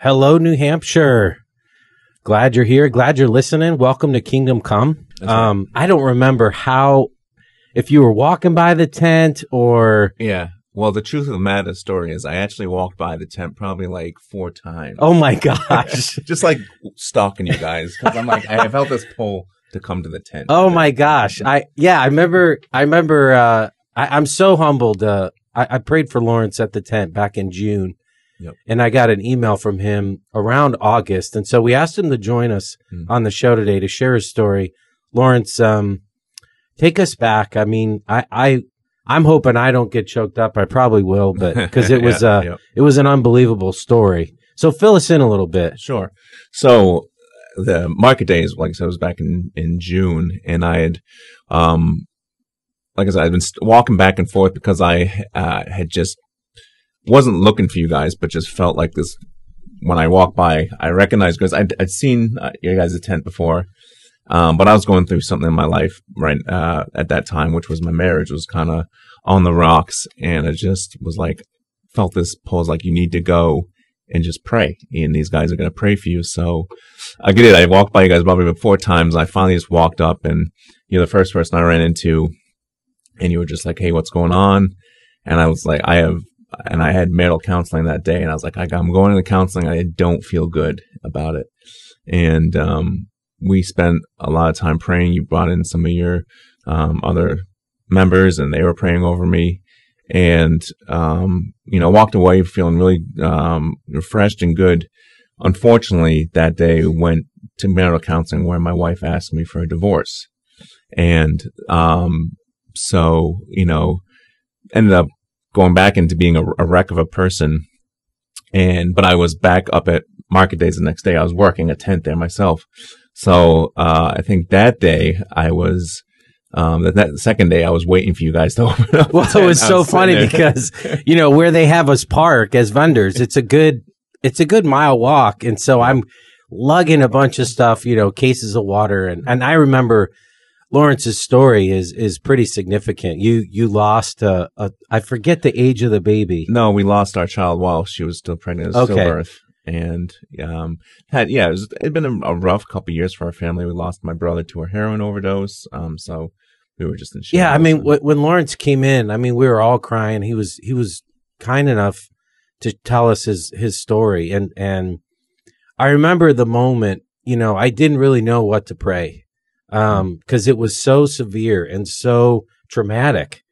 Hello, New Hampshire. Glad you're here. Glad you're listening. Welcome to Kingdom Come. Um, I don't remember how, if you were walking by the tent or, Yeah. Well, the truth of the matter story is, I actually walked by the tent probably like four times. oh my gosh. just like stalking you guys because I'm like I felt this pull to come to the tent. oh my gosh. I, yeah, I remember, I remember, uh, I, I'm so humbled. Uh, I, I prayed for Lawrence at the tent back in June. Yep. And I got an email from him around August. And so we asked him to join us Hmm. on the show today to share his story. Lawrence, um, take us back. I mean, I, I, I'm hoping I don't get choked up. I probably will, but because it was, Yeah, uh, yeah. it was an unbelievable story. So fill us in a little bit. Sure. So the market days, like I said, it was back in, in June, and I had, um, like I said, I've been st- walking back and forth because I uh, had just wasn't looking for you guys, but just felt like this when I walked by. I recognized because I'd, I'd seen uh, you guys' tent before, um, but I was going through something in my life right uh, at that time, which was my marriage was kind of on the rocks, and it just was like felt this pulls like you need to go and just pray. And these guys are going to pray for you. So I get it. I walked by you guys probably four times. I finally just walked up and you're the first person I ran into and you were just like, Hey, what's going on? And I was like, I have, and I had marital counseling that day and I was like, I'm going to counseling. I don't feel good about it. And, um, we spent a lot of time praying. You brought in some of your, um, other members and they were praying over me and um, you know walked away feeling really um, refreshed and good. Unfortunately, that day went to marital counseling where my wife asked me for a divorce, and um, so you know ended up going back into being a, a wreck of a person. And but I was back up at market days the next day. I was working a tent there myself. So uh, I think that day I was um, that, that second day I was waiting for you guys to open up. Well, it was so sitting funny there. because you know where they have us park as vendors. It's a good, it's a good mile walk, and so I'm lugging a bunch of stuff, you know, cases of water, and and I remember Lawrence's story is is pretty significant. You you lost a, a I forget the age of the baby. no, we lost our child while she was still pregnant, it was Okay. stillbirth, and um, had yeah, it was it'd been a, a rough couple years for our family. We lost my brother to a heroin overdose, um, so we were just in Yeah, I mean, wh- when Lawrence came in, I mean, we were all crying. He was he was kind enough to tell us his his story, and and I remember the moment. You know, I didn't really know what to pray um because it was so severe and so traumatic.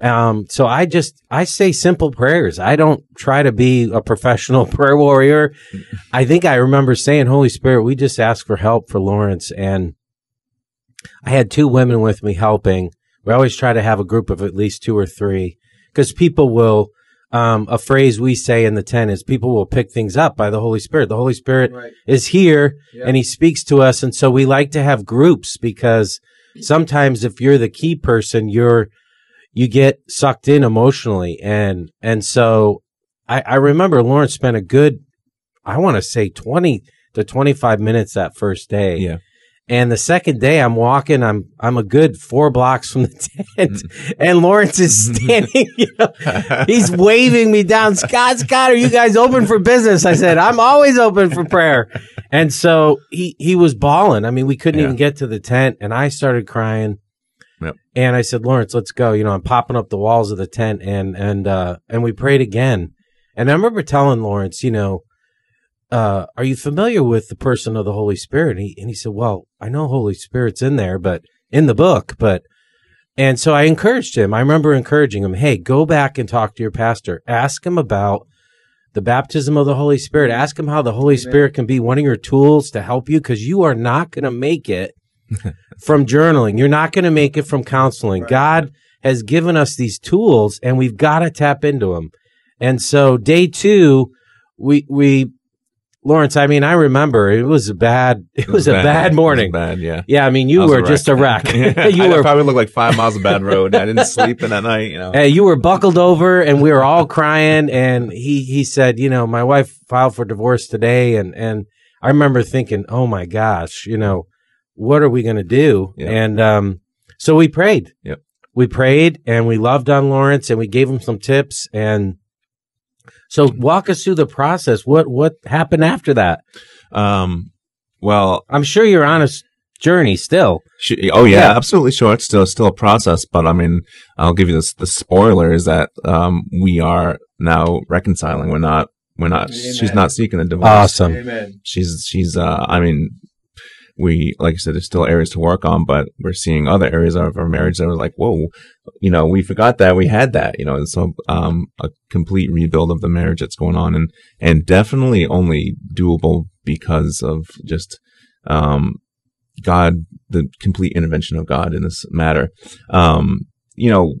Um, so I just I say simple prayers. I don't try to be a professional prayer warrior. I think I remember saying, "Holy Spirit, we just ask for help for Lawrence." And I had two women with me helping. We always try to have a group of at least two or three because people will. Um, a phrase we say in the tent is people will pick things up by the Holy Spirit. The Holy Spirit Right. is here Yeah. and he speaks to us. And so we like to have groups because sometimes if you're the key person, you're, you get sucked in emotionally. And, and so I, I remember Lawrence spent a good, I want to say 20 to 25 minutes that first day. Yeah. And the second day I'm walking, I'm, I'm a good four blocks from the tent and Lawrence is standing, you know, he's waving me down. Scott, Scott, are you guys open for business? I said, I'm always open for prayer. And so he, he was bawling. I mean, we couldn't Yeah. even get to the tent and I started crying. Yep. And I said, Lawrence, let's go. You know, I'm popping up the walls of the tent and, and, uh, and we prayed again. And I remember telling Lawrence, you know, uh, are you familiar with the person of the Holy Spirit? And he, and he said, well, I know Holy Spirit's in there, but in the book, but, and so I encouraged him. I remember encouraging him, hey, go back and talk to your pastor. Ask him about the baptism of the Holy Spirit. Ask him how the Holy Amen. Spirit can be one of your tools to help you because you are not going to make it from journaling. You're not going to make it from counseling. Right. God has given us these tools and we've got to tap into them. And so day two, we, we, Lawrence, I mean, I remember it was a bad, it, was, a bad, It was morning. bad, yeah. Yeah. I mean, you was were just a wreck. You I were probably looked like five miles of bad road. I didn't sleep in that night, you know. Hey, you were buckled over and we were all crying and he he said, you know, my wife filed for divorce today and and I remember thinking, "Oh my gosh, you know, what are we going to do?" And um so we prayed. Yep. We prayed and we loved on Lawrence and we gave him some tips and So walk us through the process. What what happened after that? Um, well, I'm sure you're on a journey still. Sh- oh yeah, Yeah. absolutely sure. It's still still a process, but I mean, I'll give you this. The spoiler is that um, we are now reconciling. We're not. We're not. She's not seeking a divorce. Awesome. Amen. She's she's. Uh, I mean, we like I said, there's still areas to work on, but we're seeing other areas of our marriage that was like, whoa, you know, we forgot that we had that. You know, and so um, a complete rebuild of the marriage that's going on, and and definitely only doable because of just um, God, the complete intervention of God in this matter. Um, you know,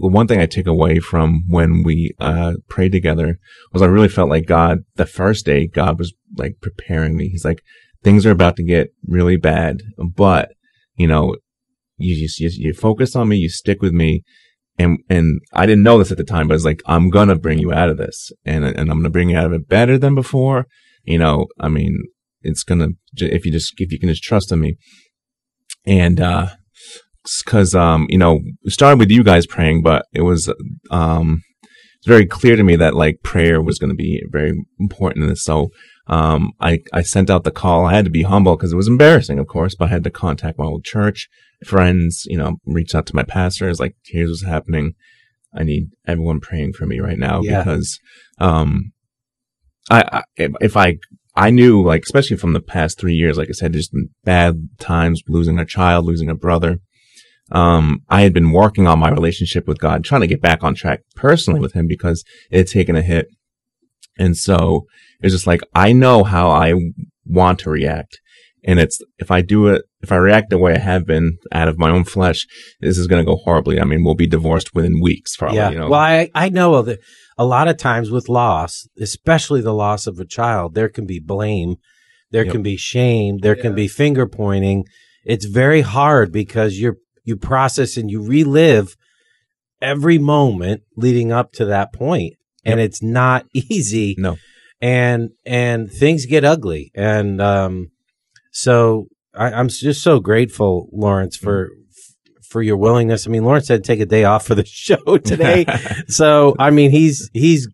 the one thing I take away from when we uh, prayed together was I really felt like God, the first day, God was like preparing me. He's like, things are about to get really bad, but you know, you just, you, you focus on me, you stick with me. And, and I didn't know this at the time, but it's like, I'm to bring you out of this and, and I'm to bring you out of it better than before. You know, I mean, it's to, if you just, if you can just trust in me. And, uh, cause, um, you know, started with you guys praying, but it was, um, it's very clear to me that like prayer was going to be very important in this. So, um, I, I sent out the call. I had to be humble because it was embarrassing, of course, but I had to contact my old church friends, you know, reach out to my pastors, like, here's what's happening. I need everyone praying for me right now Yeah. because, um, I, I, if- if I, I knew, like, especially from the past three years, like I said, just bad times, losing a child, losing a brother. Um, I had been working on my relationship with God, trying to get back on track personally with Him because it had taken a hit. And so it's just like, I know how I want to react. And it's, if I do it, if I react the way I have been out of my own flesh, this is going to go horribly. I mean, we'll be divorced within weeks, probably, yeah. you know. Well, I, I know of it. A lot of times with loss, especially the loss of a child, there can be blame, there Yep. can be shame, there can be finger pointing. It's very hard because you're you process and you relive every moment leading up to that point, and it's not easy. No. and and things get ugly, and um, so I, I'm just so grateful, Lawrence, for for your willingness. I mean, Lawrence had to take a day off for the show today. so, I mean, he's, he's,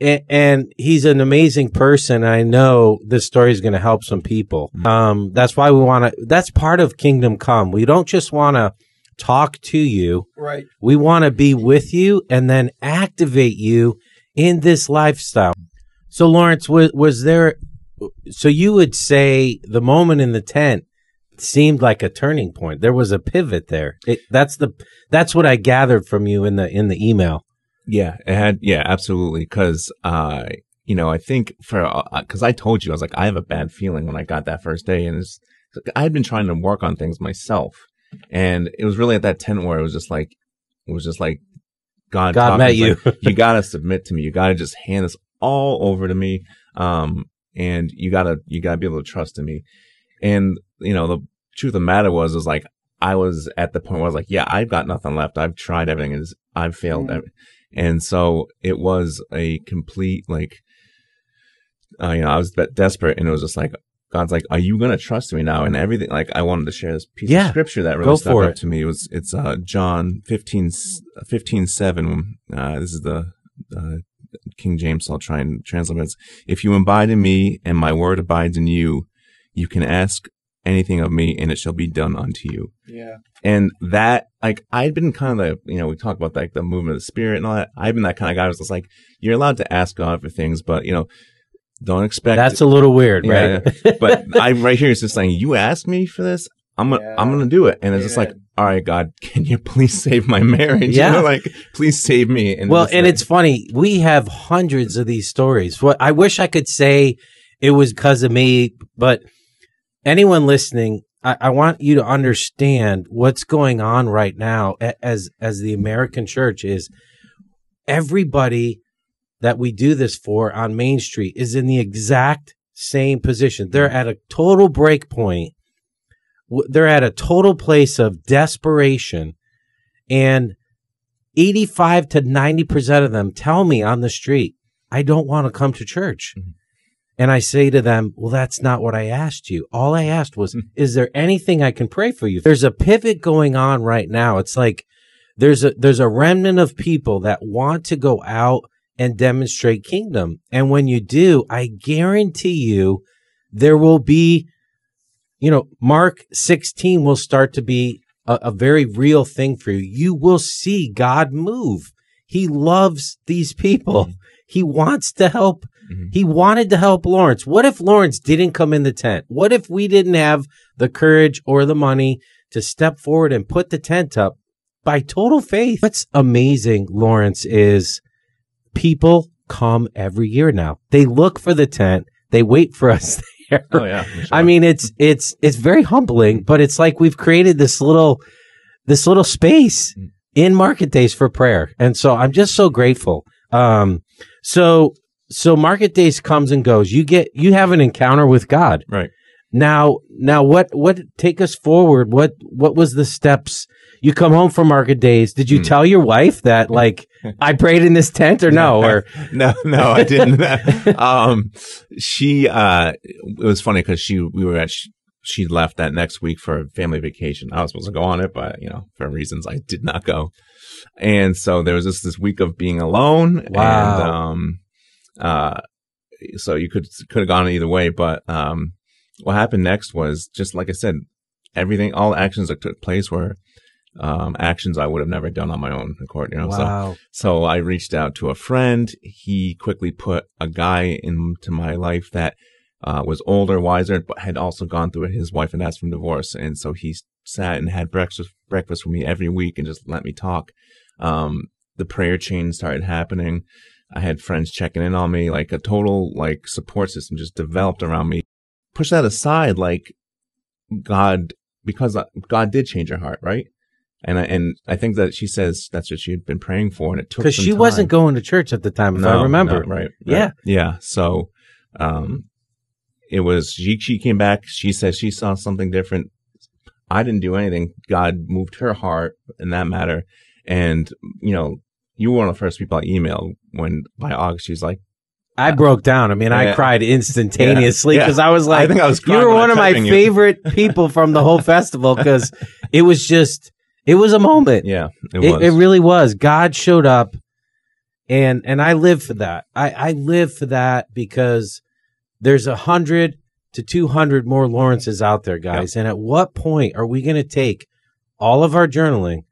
and he's an amazing person. I know this story is going to help some people. Um, that's why we want to, that's part of Kingdom Come. We don't just want to talk to you. Right. We want to be with you and then activate you in this lifestyle. So, Lawrence, was, was there, so you would say the moment in the tent seemed like a turning point. There was a pivot there. It, that's the, that's what I gathered from you in the, in the email. Yeah, it had. Yeah, absolutely. Because, uh, you know, I think for because I told you I was like I have a bad feeling when I got that first day, and it's I had been trying to work on things myself, and it was really at that tent where it was just like it was just like God. God talking. met It's you. like, you gotta submit to me. You gotta just hand this all over to me. Um, and you gotta you gotta be able to trust in me. And you know the truth of the matter was is like I was at the point where I was like, yeah, I've got nothing left. I've tried everything, and I've failed. Every- And so it was a complete like, uh, you know, I was de- desperate, and it was just like God's like, "Are you gonna trust me now?" And everything. Like I wanted to share this piece Yeah. of scripture that Go really stuck for out it. to me. It was it's uh, John 15, 15 7. Uh, this is the uh, King James. So I'll try and translate it. It's, if you abide in me, and my word abides in you, you can ask anything of me, and it shall be done unto you. Yeah. And that, like, I'd been kind of the, you know, we talk about like the movement of the spirit and all that. I've been that kind of guy who's just like, you're allowed to ask God for things, but, you know, don't expect. That's a little weird, Yeah, right? but I, right here, it's just saying, you asked me for this. I'm gonna, Yeah. I'm gonna do it. And it's just like, all right, God, can you please save my marriage? Yeah. You know, like, please save me. And well, just and like- it's funny. We have hundreds of these stories. What I wish I could say it was because of me, but anyone listening, I, I want you to understand what's going on right now as as the American church is everybody that we do this for on Main Street is in the exact same position. They're at a total break point. They're at a total place of desperation and 85 to 90% of them tell me on the street, I don't want to come to church. Mhm. And I say to them, well, that's not what I asked you. All I asked was, Mhm. is there anything I can pray for you? There's a pivot going on right now. It's like there's a, there's a remnant of people that want to go out and demonstrate kingdom. And when you do, I guarantee you there will be, you know, Mark 16 will start to be a, a very real thing for you. You will see God move. He loves these people. He wants to help. Mhm. He wanted to help Lawrence. What if Lawrence didn't come in the tent? What if we didn't have the courage or the money to step forward and put the tent up by total faith? What's amazing, Lawrence, is people come every year now. They look for the tent. They wait for us there. Oh yeah. for I mean, it's it's it's very humbling, but it's like we've created this little this little space Mm. in market days for prayer, and so I'm just so grateful. Um, so so market days comes and goes. You get you have an encounter with God right. now. Now, what what take us forward? What what was the steps? You come home from market days. Did you Hmm. tell your wife that like I prayed in this tent or no? Or no, no, I didn't. um, she, uh, it was funny because she, we were at, she, she left that next week for a family vacation. I was supposed to go on it, but you know, for reasons I did not go. And so there was just this week of being alone. Wow. And, um, uh, so you could, could have gone either way, but, um, what happened next was just like I said, everything, all actions that took place were, um, actions I would have never done on my own accord, you know, so wow, so I reached out to a friend. He quickly put a guy into my life that uh, was older, wiser, but had also gone through it. His wife had asked for divorce, and so he sat and had breakfast breakfast with me every week and just let me talk. Um, the prayer chain started happening. I had friends checking in on me, like a total like support system just developed around me. Push that aside, like God, because God did change your heart, right? And I, and I think that she says that's what she had been praying for, and it took because she time. wasn't going to church at the time, if I remember. no, right, right. Yeah. Yeah. So, um, it was, she, she came back. She said she saw something different. I didn't do anything. God moved her heart in that matter. And, you know, you were one of the first people I emailed when by August, she's like, I broke down. I mean, I cried instantaneously Yeah. Yeah. because I was like, I think I was you were one of my you. favorite people from the whole festival because it was just, it was a moment. yeah, it, It, was. it really was. God showed up, and and I live for that. I I live for that because there's a hundred to two hundred more Lawrences out there, guys. And at what point are we going to take all of our journaling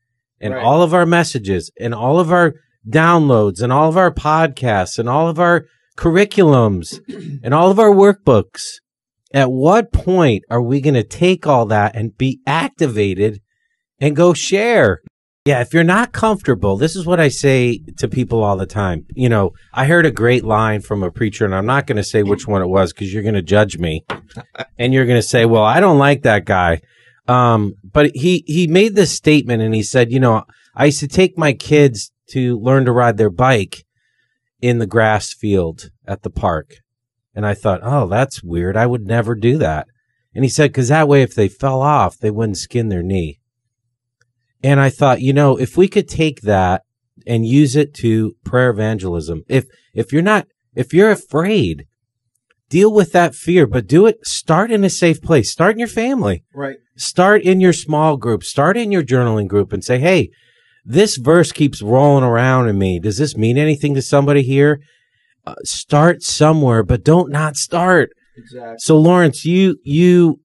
and Right. all of our messages and all of our downloads and all of our podcasts and all of our curriculums and all of our workbooks? At what point are we going to take all that and be activated and go share? Yeah, if you're not comfortable, this is what I say to people all the time. You know, I heard a great line from a preacher, and I'm not going to say which one it was because you're going to judge me, and you're going to say, "Well, I don't like that guy." Um, but he he made this statement, and he said, "You know, I used to take my kids to learn to ride their bike in the grass field at the park, and I thought, oh, that's weird. I would never do that." And he said, "Because that way, if they fell off, they wouldn't skin their knee." And I thought, you know, if we could take that and use it to prayer evangelism, if if you're not if you're afraid, deal with that fear, but do it start in a safe place. Start in your family. Right. Start in your small group. Start in your journaling group and say, "Hey, this verse keeps rolling around in me. Does this mean anything to somebody here?" Uh, start somewhere, but don't not start. Exactly. So Lawrence, you you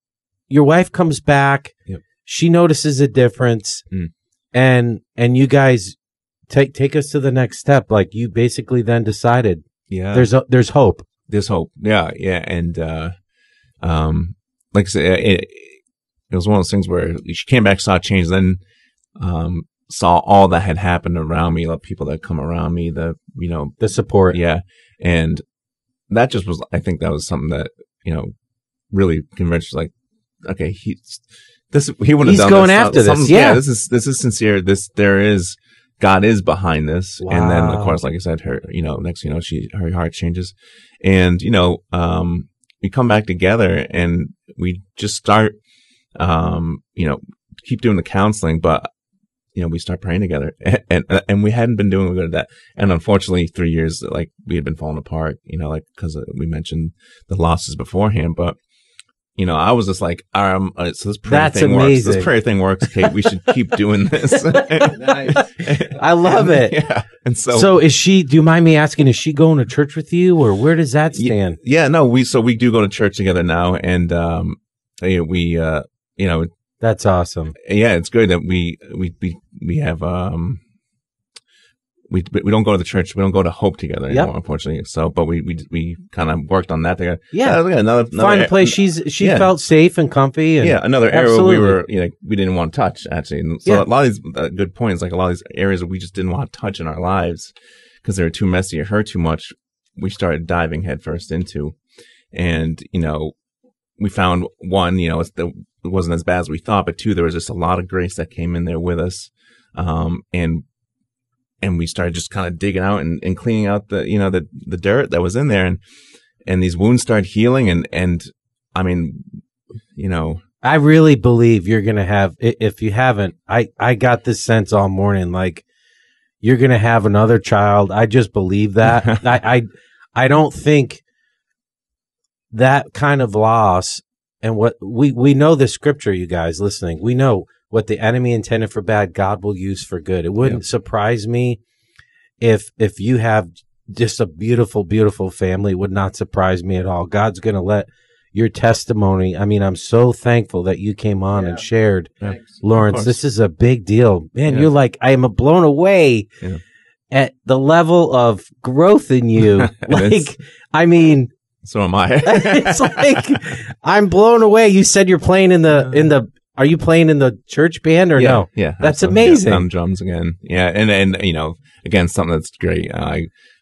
your wife comes back. Yep. She notices a difference, Mm. and and you guys take take us to the next step. Like you basically then decided yeah. there's a, there's hope. there's hope. Yeah, yeah, and uh, um, like I said, it, it was one of those things where she came back, saw change, then um, saw all that had happened around me, like people that come around me, the you know, The support. yeah, and that just was. I think that was something that you know really convinced. Like, okay, he's this. He would have He's going this. after this, Something's- yeah. this is this is sincere. This there is. God is behind this, and then of course, like I said, her, you know, next, you know, she, her heart changes, and you know um we come back together and we just start um you know keep doing the counseling but you know we start praying together and and, and we hadn't been doing good at that and unfortunately 3 years like we had been falling apart you know like cuz we mentioned the losses beforehand but you know, I was just like, um, uh, so this prayer That's thing works. This prayer thing works, Kate. We should keep doing this. I love it. Yeah. And so, So, is she? Do you mind me asking? Is she going to church with you, or where does that stand? yeah, no, we, so we do go to church together now. And, um, we, uh, you know, That's awesome. yeah, it's good that we, we, we, we have, um, we, we don't go to the church. We don't go to Hope together Yep. anymore, unfortunately. So, but we, we, we kind of worked on that together. Yeah. Uh, another, another, Find a place she's she yeah. felt safe and comfy. And yeah, another area Absolutely. we were, you know, we didn't want to touch actually. And so Yeah. a lot of these uh, good points, like a lot of these areas that we just didn't want to touch in our lives because they were too messy or hurt too much. We started diving headfirst into, and you know, we found one, you know, it wasn't as bad as we thought, but two, there was just a lot of grace that came in there with us, um, and and we started just kind of digging out and, and cleaning out the, you know, the the dirt that was in there, and and these wounds started healing, and and I mean, you know, I really believe you're gonna have. If you haven't, I I got this sense all morning. Like you're gonna have another child. I just believe that. I, I I don't think that kind of loss and what we we know the scripture. You guys listening, we know what the enemy intended for bad, God will use for good. It wouldn't surprise me if if you have just a beautiful, beautiful family. It would not surprise me at all. God's gonna let your testimony. I mean, I'm so thankful that you came on and shared, Lawrence. This is a big deal, man. Yeah. You're like I am blown away Yeah. at the level of growth in you. Like, I mean, so am I. it's like I'm blown away. You said you're playing in the in the. Are you playing in the church band or yeah, no? Yeah, That's amazing. Yeah, on drums again. Yeah, and and you know, again, something that's great. Uh,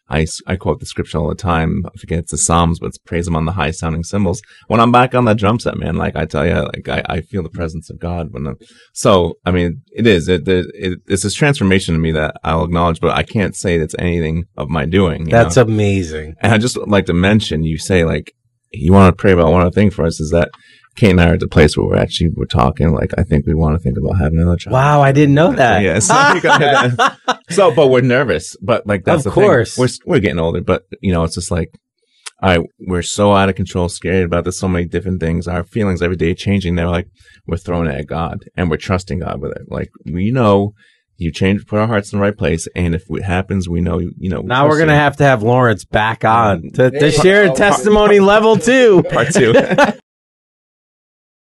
I quote the scripture all the time. I forget it's the Psalms, but it's praise Him on the high sounding cymbals. When I'm back on that drum set, man, like I tell you, like I, I feel the presence of God when. I'm, so I mean, it is it, it, it it's this transformation to me that I'll acknowledge, but I can't say it's anything of my doing. you That's know? amazing. And I just like to mention, you say like you want to pray about one other thing for us is that Kate and I are at the place where we're actually we're talking. Like I think we want to think about having another child. Wow, I didn't know that. Yeah, so, you got- so, but we're nervous. But like that's Of the thing. course. We're we're getting older, but you know, it's just like, I we're so out of control, scared about this, so many different things. Our feelings every day changing. They're like we're throwing it at God and we're trusting God with it. Like we know you change, put our hearts in the right place, and if it happens, we know you know. we Now we're gonna you. have to have Lawrence back on to, to share a testimony level two. part two.